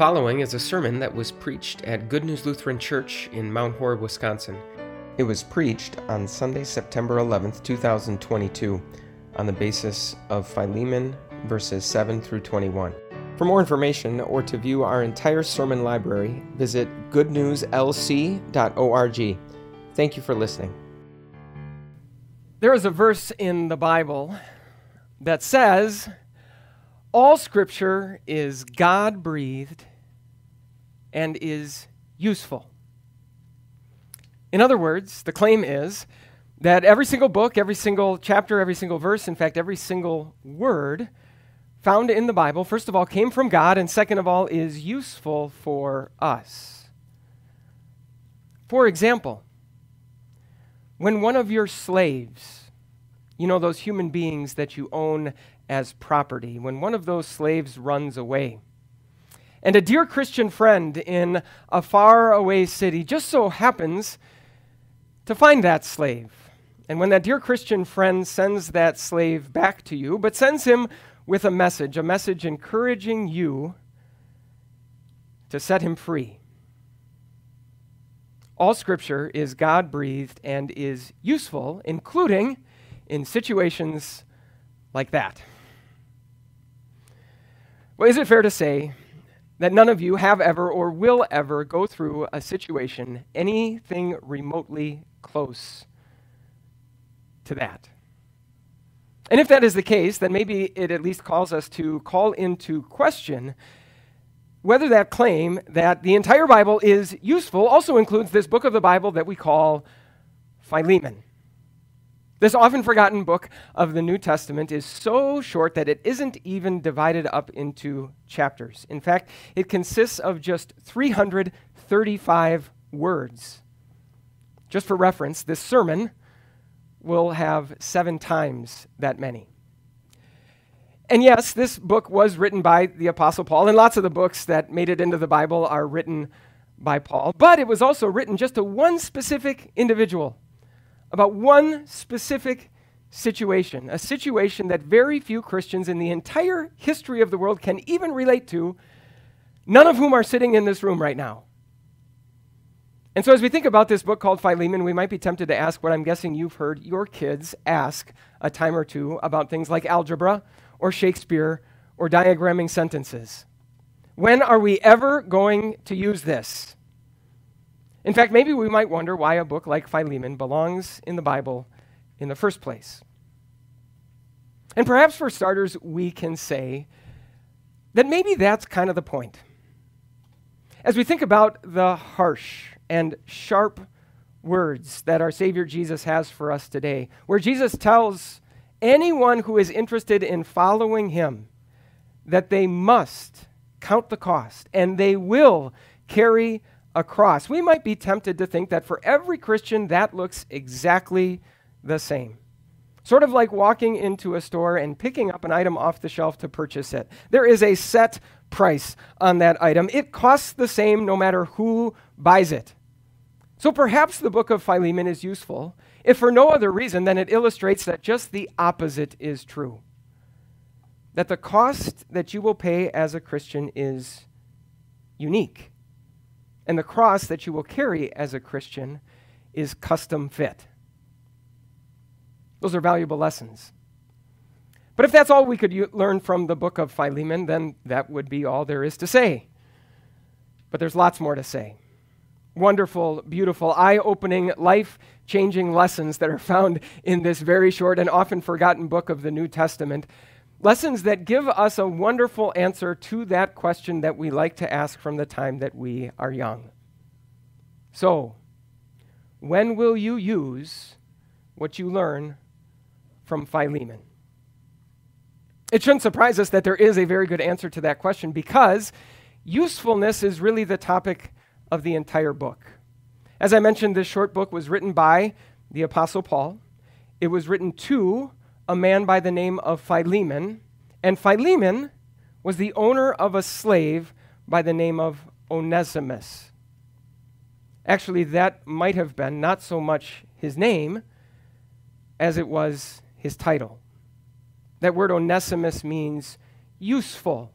following is a sermon that was preached at Good News Lutheran Church in Mount Horeb, Wisconsin. It was preached on Sunday, September 11th, 2022, on the basis of Philemon verses 7 through 21. For more information or to view our entire sermon library, visit goodnewslc.org. Thank you for listening. There is a verse in the Bible that says, All scripture is God breathed and is useful. In other words, the claim is that every single book, every single chapter, every single verse, in fact, every single word found in the Bible, first of all, came from God, and second of all, is useful for us. For example, when one of your slaves, you know, those human beings that you own as property, when one of those slaves runs away, and a dear Christian friend in a faraway city just so happens to find that slave. And when that dear Christian friend sends that slave back to you, but sends him with a message, a message encouraging you to set him free. All scripture is God breathed and is useful, including in situations like that. Well, is it fair to say that none of you have ever or will ever go through a situation anything remotely close to that? And if that is the case, then maybe it at least calls us to call into question whether that claim that the entire Bible is useful also includes this book of the Bible that we call Philemon. This often forgotten book of the New Testament is so short that it isn't even divided up into chapters. In fact, it consists of just 335 words. Just for reference, this sermon will have seven times that many. And yes, this book was written by the Apostle Paul, and lots of the books that made it into the Bible are written by Paul, but it was also written just to one specific individual, about one specific situation, a situation that very few Christians in the entire history of the world can even relate to, none of whom are sitting in this room right now. And so, as we think about this book called Philemon, we might be tempted to ask what I'm guessing you've heard your kids ask a time or two about things like algebra or Shakespeare or diagramming sentences. When are we ever going to use this? In fact, maybe we might wonder why a book like Philemon belongs in the Bible in the first place. And perhaps for starters, we can say that maybe that's kind of the point. As we think about the harsh and sharp words that our Savior Jesus has for us today, where Jesus tells anyone who is interested in following him that they must count the cost and they will carry a cross. We might be tempted to think that for every Christian, that looks exactly the same. Sort of like walking into a store and picking up an item off the shelf to purchase it. There is a set price on that item. It costs the same no matter who buys it. So perhaps the book of Philemon is useful, if for no other reason than it illustrates that just the opposite is true. That the cost that you will pay as a Christian is unique, and the cross that you will carry as a Christian is custom fit. Those are valuable lessons. But if that's all we could u- learn from the book of Philemon, then that would be all there is to say. But there's lots more to say wonderful, beautiful, eye opening, life changing lessons that are found in this very short and often forgotten book of the New Testament. Lessons that give us a wonderful answer to that question that we like to ask from the time that we are young. So, when will you use what you learn from Philemon? It shouldn't surprise us that there is a very good answer to that question because usefulness is really the topic of the entire book. As I mentioned, this short book was written by the Apostle Paul. It was written to a man by the name of Philemon, and Philemon was the owner of a slave by the name of Onesimus. Actually, that might have been not so much his name as it was his title. That word Onesimus means useful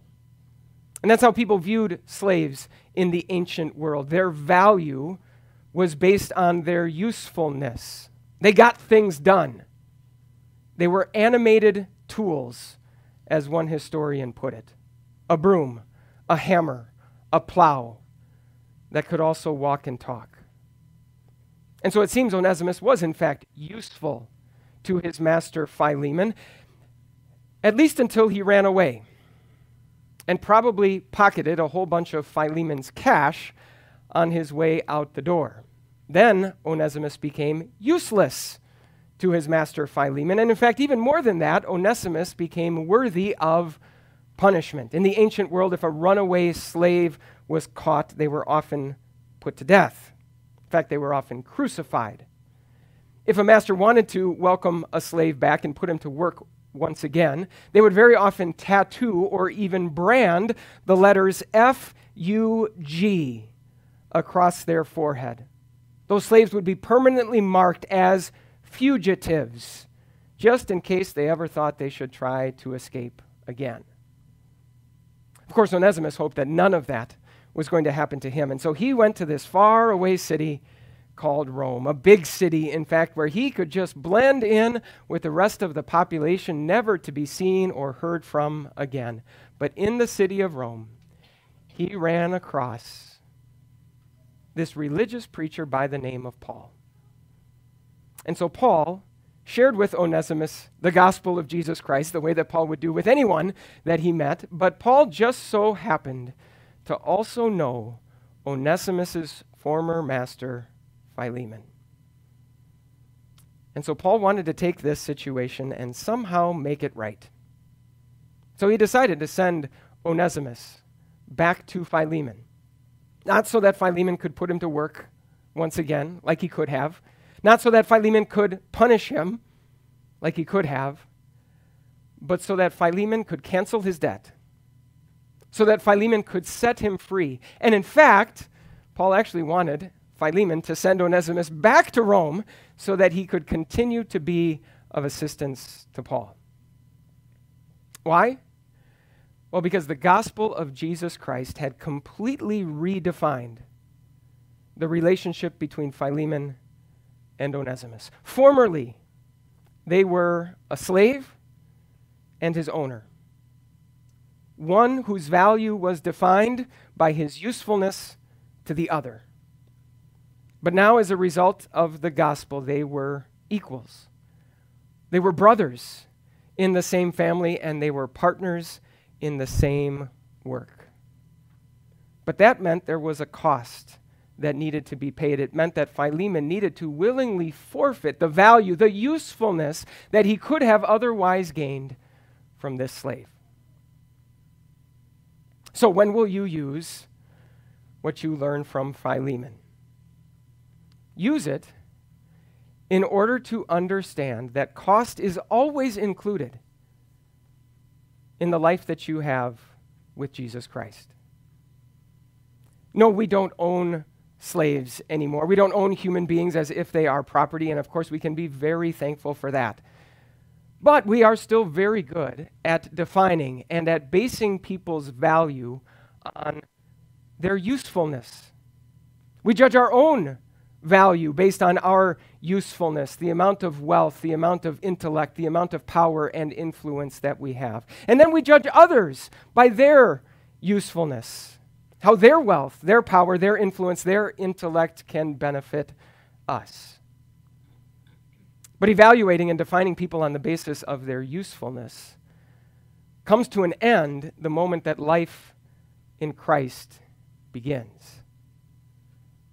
And that's how people viewed slaves in the ancient world. Their value was based on their usefulness. They got things done. They were animated tools, as one historian put it a broom, a hammer, a plow that could also walk and talk. And so it seems Onesimus was, in fact, useful to his master Philemon, at least until he ran away and probably pocketed a whole bunch of Philemon's cash on his way out the door. Then Onesimus became useless to his master Philemon. And in fact, even more than that, Onesimus became worthy of punishment. In the ancient world, if a runaway slave was caught, they were often put to death. In fact, they were often crucified. If a master wanted to welcome a slave back and put him to work once again, they would very often tattoo or even brand the letters F U G across their forehead. Those slaves would be permanently marked as fugitives, just in case they ever thought they should try to escape again. Of course, Onesimus hoped that none of that was going to happen to him, and so he went to this far away city called Rome, a big city, in fact, where he could just blend in with the rest of the population, never to be seen or heard from again. But in the city of Rome, he ran across this religious preacher by the name of Paul. And so Paul shared with Onesimus the gospel of Jesus Christ, the way that Paul would do with anyone that he met. But Paul just so happened to also know Onesimus's former master, Philemon. And so Paul wanted to take this situation and somehow make it right. So he decided to send Onesimus back to Philemon. Not so that Philemon could put him to work once again, like he could have. Not so that Philemon could punish him, like he could have. But so that Philemon could cancel his debt. So that Philemon could set him free. And in fact, Paul actually wanted Philemon to send Onesimus back to Rome so that he could continue to be of assistance to Paul. Why? Well, because the gospel of Jesus Christ had completely redefined the relationship between Philemon and Onesimus. Formerly, they were a slave and his owner, one whose value was defined by his usefulness to the other. But now, as a result of the gospel, they were equals. They were brothers in the same family, and they were partners in the same work. But that meant there was a cost that needed to be paid. It meant that Philemon needed to willingly forfeit the value, the usefulness that he could have otherwise gained from this slave. So, when will you use what you learn from Philemon? Use it in order to understand that cost is always included in the life that you have with Jesus Christ. No, we don't own slaves anymore. We don't own human beings as if they are property, and of course, we can be very thankful for that. But we are still very good at defining and at basing people's value on their usefulness. We judge our own value based on our usefulness, the amount of wealth, the amount of intellect, the amount of power and influence that we have. And then we judge others by their usefulness, how their wealth, their power, their influence, their intellect can benefit us. But evaluating and defining people on the basis of their usefulness comes to an end the moment that life in Christ begins.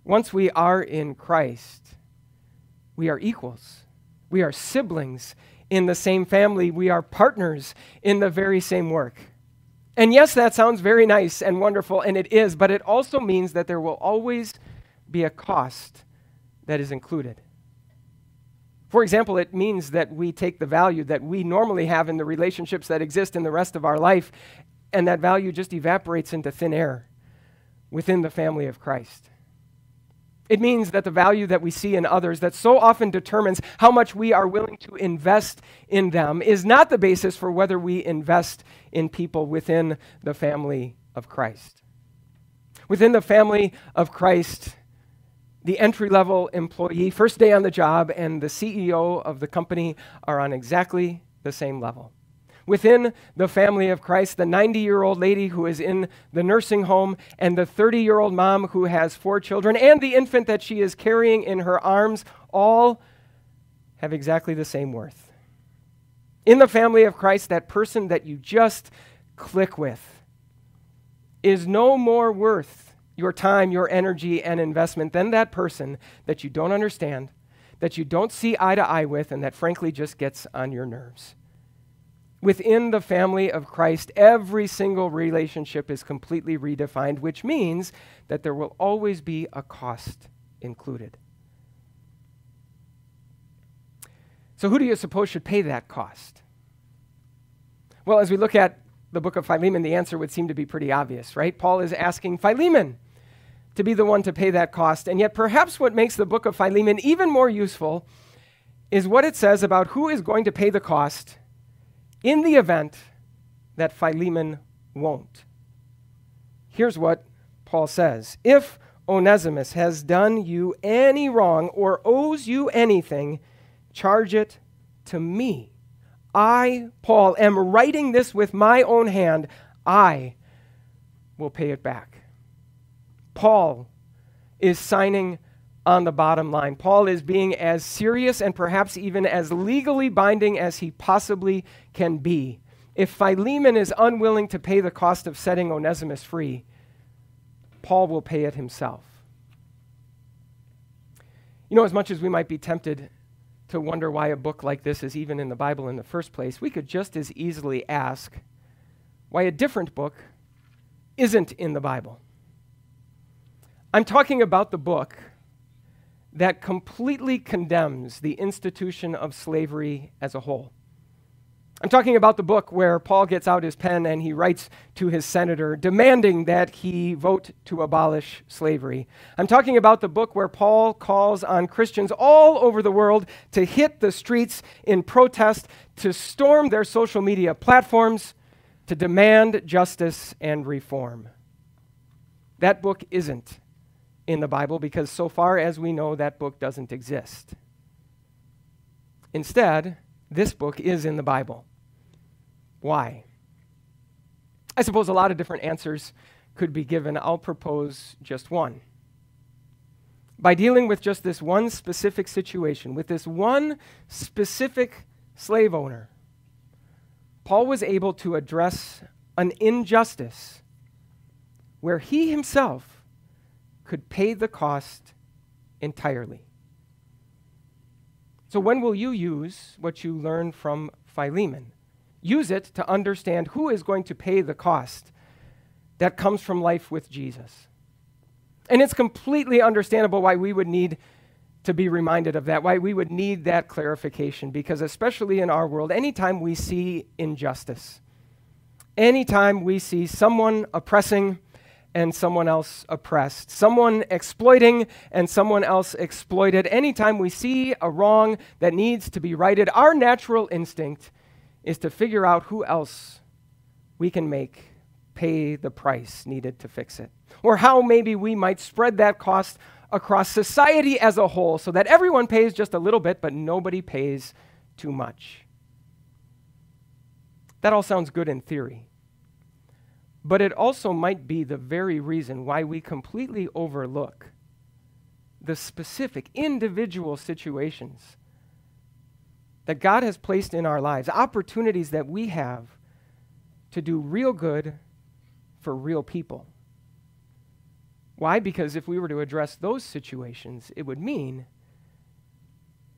Once we are in Christ, we are equals. We are siblings in the same family. We are partners in the very same work. And yes, that sounds very nice and wonderful, and it is, but it also means that there will always be a cost that is included. For example, it means that we take the value that we normally have in the relationships that exist in the rest of our life, and that value just evaporates into thin air within the family of Christ. It means that the value that we see in others, that so often determines how much we are willing to invest in them, is not the basis for whether we invest in people within the family of Christ. Within the family of Christ, the entry level employee, first day on the job, and the CEO of the company are on exactly the same level. Within the family of Christ, the 90 year old lady who is in the nursing home, and the 30 year old mom who has four children, and the infant that she is carrying in her arms, all have exactly the same worth. In the family of Christ, that person that you just click with is no more worth your time, your energy, and investment than that person that you don't understand, that you don't see eye to eye with, and that frankly just gets on your nerves. Within the family of Christ, every single relationship is completely redefined, which means that there will always be a cost included. So, who do you suppose should pay that cost? Well, as we look at the book of Philemon, the answer would seem to be pretty obvious, right? Paul is asking Philemon to be the one to pay that cost. And yet, perhaps what makes the book of Philemon even more useful is what it says about who is going to pay the cost in the event that Philemon won't. Here's what Paul says If Onesimus has done you any wrong or owes you anything, charge it to me. I, Paul, am writing this with my own hand. I will pay it back. Paul is signing on the bottom line. Paul is being as serious and perhaps even as legally binding as he possibly can be. If Philemon is unwilling to pay the cost of setting Onesimus free, Paul will pay it himself. You know, as much as we might be tempted to wonder why a book like this is even in the Bible in the first place, we could just as easily ask why a different book isn't in the Bible. I'm talking about the book that completely condemns the institution of slavery as a whole. I'm talking about the book where Paul gets out his pen and he writes to his senator demanding that he vote to abolish slavery. I'm talking about the book where Paul calls on Christians all over the world to hit the streets in protest, to storm their social media platforms, to demand justice and reform. That book isn't in the Bible because, so far as we know, that book doesn't exist. Instead, this book is in the Bible. Why? I suppose a lot of different answers could be given. I'll propose just one. By dealing with just this one specific situation, with this one specific slave owner, Paul was able to address an injustice where he himself could pay the cost entirely. So, when will you use what you learn from Philemon? Use it to understand who is going to pay the cost that comes from life with Jesus. And it's completely understandable why we would need to be reminded of that, why we would need that clarification, because especially in our world, anytime we see injustice, anytime we see someone oppressing and someone else oppressed, someone exploiting and someone else exploited, anytime we see a wrong that needs to be righted, our natural instinct is to figure out who else we can make pay the price needed to fix it. Or how maybe we might spread that cost across society as a whole so that everyone pays just a little bit, but nobody pays too much. That all sounds good in theory. But it also might be the very reason why we completely overlook the specific individual situations that God has placed in our lives, opportunities that we have to do real good for real people. Why? Because if we were to address those situations, it would mean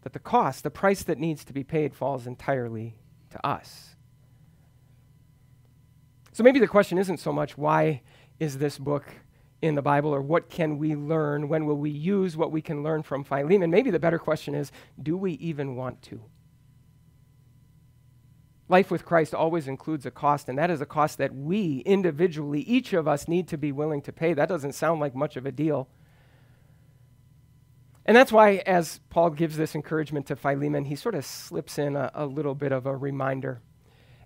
that the cost, the price that needs to be paid, falls entirely to us. So maybe the question isn't so much why is this book in the Bible or what can we learn? When will we use what we can learn from Philemon? Maybe the better question is do we even want to? Life with Christ always includes a cost, and that is a cost that we individually, each of us, need to be willing to pay. That doesn't sound like much of a deal. And that's why, as Paul gives this encouragement to Philemon, he sort of slips in a, a little bit of a reminder.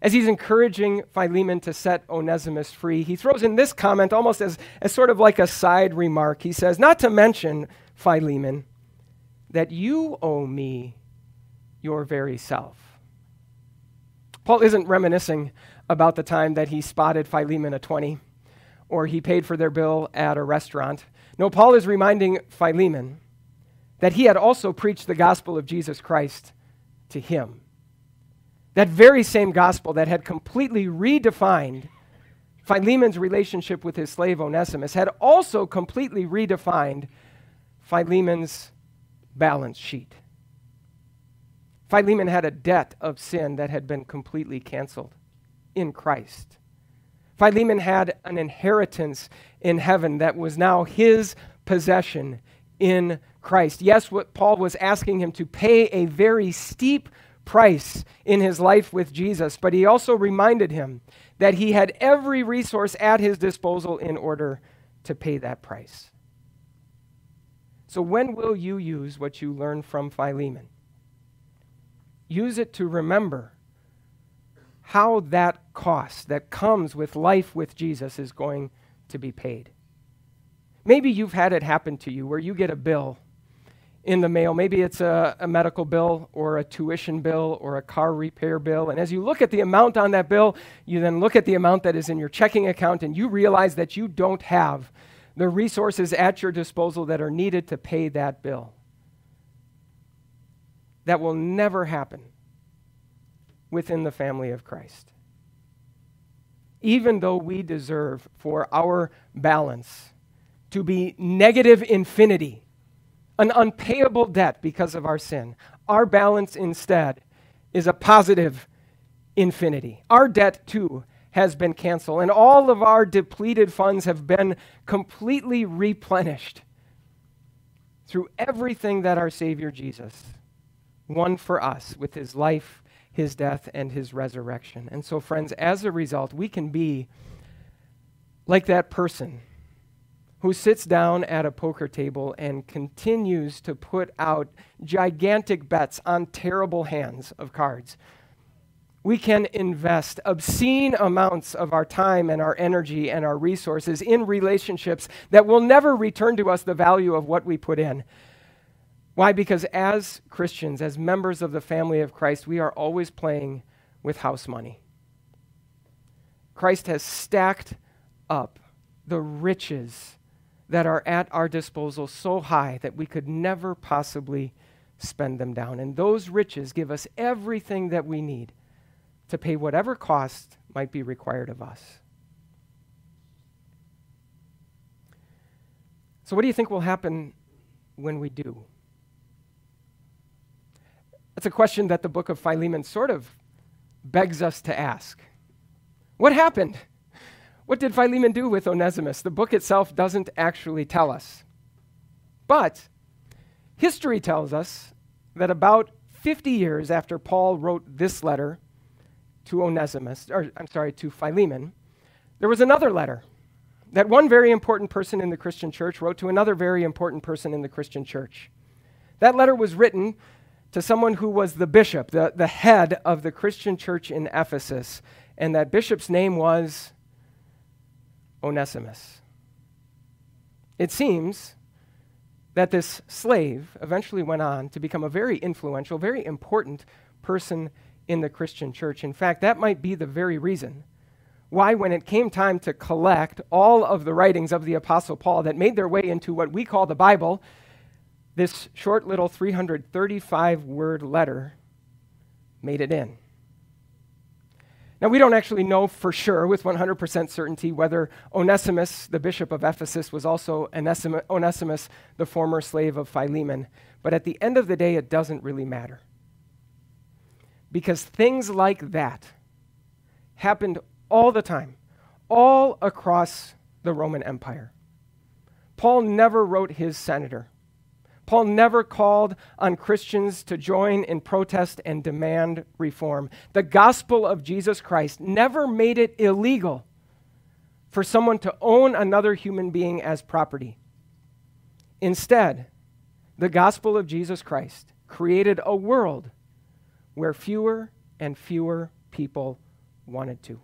as he's encouraging Philemon to set Onesimus free, he throws in this comment almost as, as sort of like a side remark. He says, Not to mention, Philemon, that you owe me your very self. Paul isn't reminiscing about the time that he spotted Philemon a 20 or he paid for their bill at a restaurant. No, Paul is reminding Philemon that he had also preached the gospel of Jesus Christ to him. That very same gospel that had completely redefined Philemon's relationship with his slave Onesimus had also completely redefined Philemon's balance sheet. Philemon had a debt of sin that had been completely canceled in Christ. Philemon had an inheritance in heaven that was now his possession in Christ. Yes, what Paul was asking him to pay a very steep price in his life with Jesus, but he also reminded him that he had every resource at his disposal in order to pay that price. So, when will you use what you learned from Philemon? Use it to remember how that cost that comes with life with Jesus is going to be paid. Maybe you've had it happen to you where you get a bill in the mail. Maybe it's a, a, medical bill or a tuition bill or a car repair bill. And as you look at the amount on that bill, you then look at the amount that is in your checking account and you realize that you don't have the resources at your disposal that are needed to pay that bill. That will never happen within the family of Christ. Even though we deserve for our balance to be negative infinity, an unpayable debt because of our sin, our balance instead is a positive infinity. Our debt, too, has been canceled, and all of our depleted funds have been completely replenished through everything that our Savior Jesus won for us with his life, his death, and his resurrection. And so, friends, as a result, we can be like that person who sits down at a poker table and continues to put out gigantic bets on terrible hands of cards we can invest obscene amounts of our time and our energy and our resources in relationships that will never return to us the value of what we put in. Why? Because as Christians, as members of the family of Christ, we are always playing with house money. Christ has stacked up the riches that are at our disposal so high that we could never possibly spend them down. And those riches give us everything that we need to pay whatever cost might be required of us. So, what do you think will happen when we do? That's a question that the book of Philemon sort of begs us to ask. What happened? What did Philemon do with Onesimus? The book itself doesn't actually tell us. But history tells us that about 50 years after Paul wrote this letter to Onesimus, or I'm sorry, to Philemon, there was another letter that one very important person in the Christian church wrote to another very important person in the Christian church. That letter was written to someone who was the bishop, the, the head of the Christian church in Ephesus, and that bishop's name was Onesimus. It seems that this slave eventually went on to become a very influential, very important person in the Christian church. In fact, that might be the very reason why, when it came time to collect all of the writings of the Apostle Paul that made their way into what we call the Bible, this short little 335 word letter made it in. Now, we don't actually know for sure with 100% certainty whether Onesimus, the bishop of Ephesus, was also Onesimus, the former slave of Philemon. But at the end of the day, it doesn't really matter. Because things like that happened all the time, all across the Roman Empire. Paul never wrote his senator. Paul never called on Christians to join in protest and demand reform. The gospel of Jesus Christ never made it illegal for someone to own another human being as property. Instead, the gospel of Jesus Christ created a world where fewer and fewer people wanted to.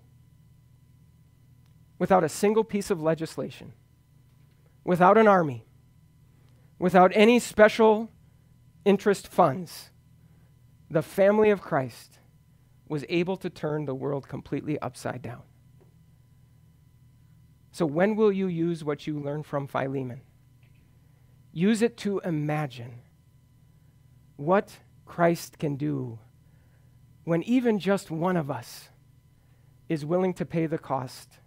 Without a single piece of legislation, without an army, without any special interest funds, the family of Christ was able to turn the world completely upside down. So, when will you use what you learned from Philemon? Use it to imagine what Christ can do when even just one of us is willing to pay the cost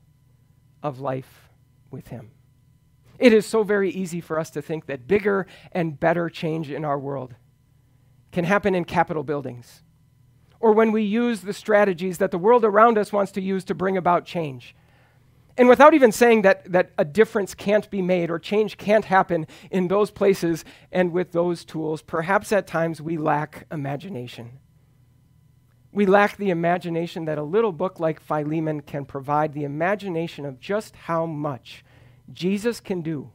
of life with Him. It is so very easy for us to think that bigger and better change in our world can happen in capitol buildings, or when we use the strategies that the world around us wants to use to bring about change. And without even saying that, that a difference can't be made or change can't happen in those places and with those tools, perhaps at times we lack imagination. We lack the imagination that a little book like Philemon can provide, the imagination of just how much Jesus can do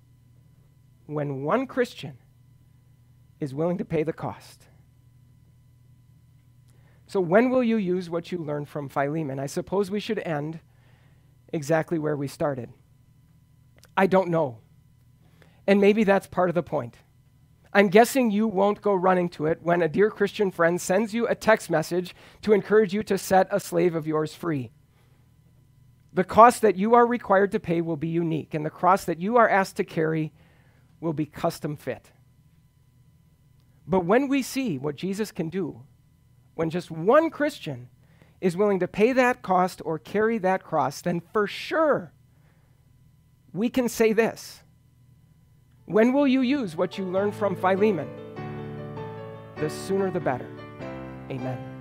when one Christian is willing to pay the cost. So, when will you use what you learned from Philemon? I suppose we should end exactly where we started. I don't know. And maybe that's part of the point. I'm guessing you won't go running to it when a dear Christian friend sends you a text message to encourage you to set a slave of yours free. The cost that you are required to pay will be unique, and the cross that you are asked to carry will be custom fit. But when we see what Jesus can do, when just one Christian is willing to pay that cost or carry that cross, then for sure we can say this when will you use what you learned from Philemon? The sooner the better. Amen.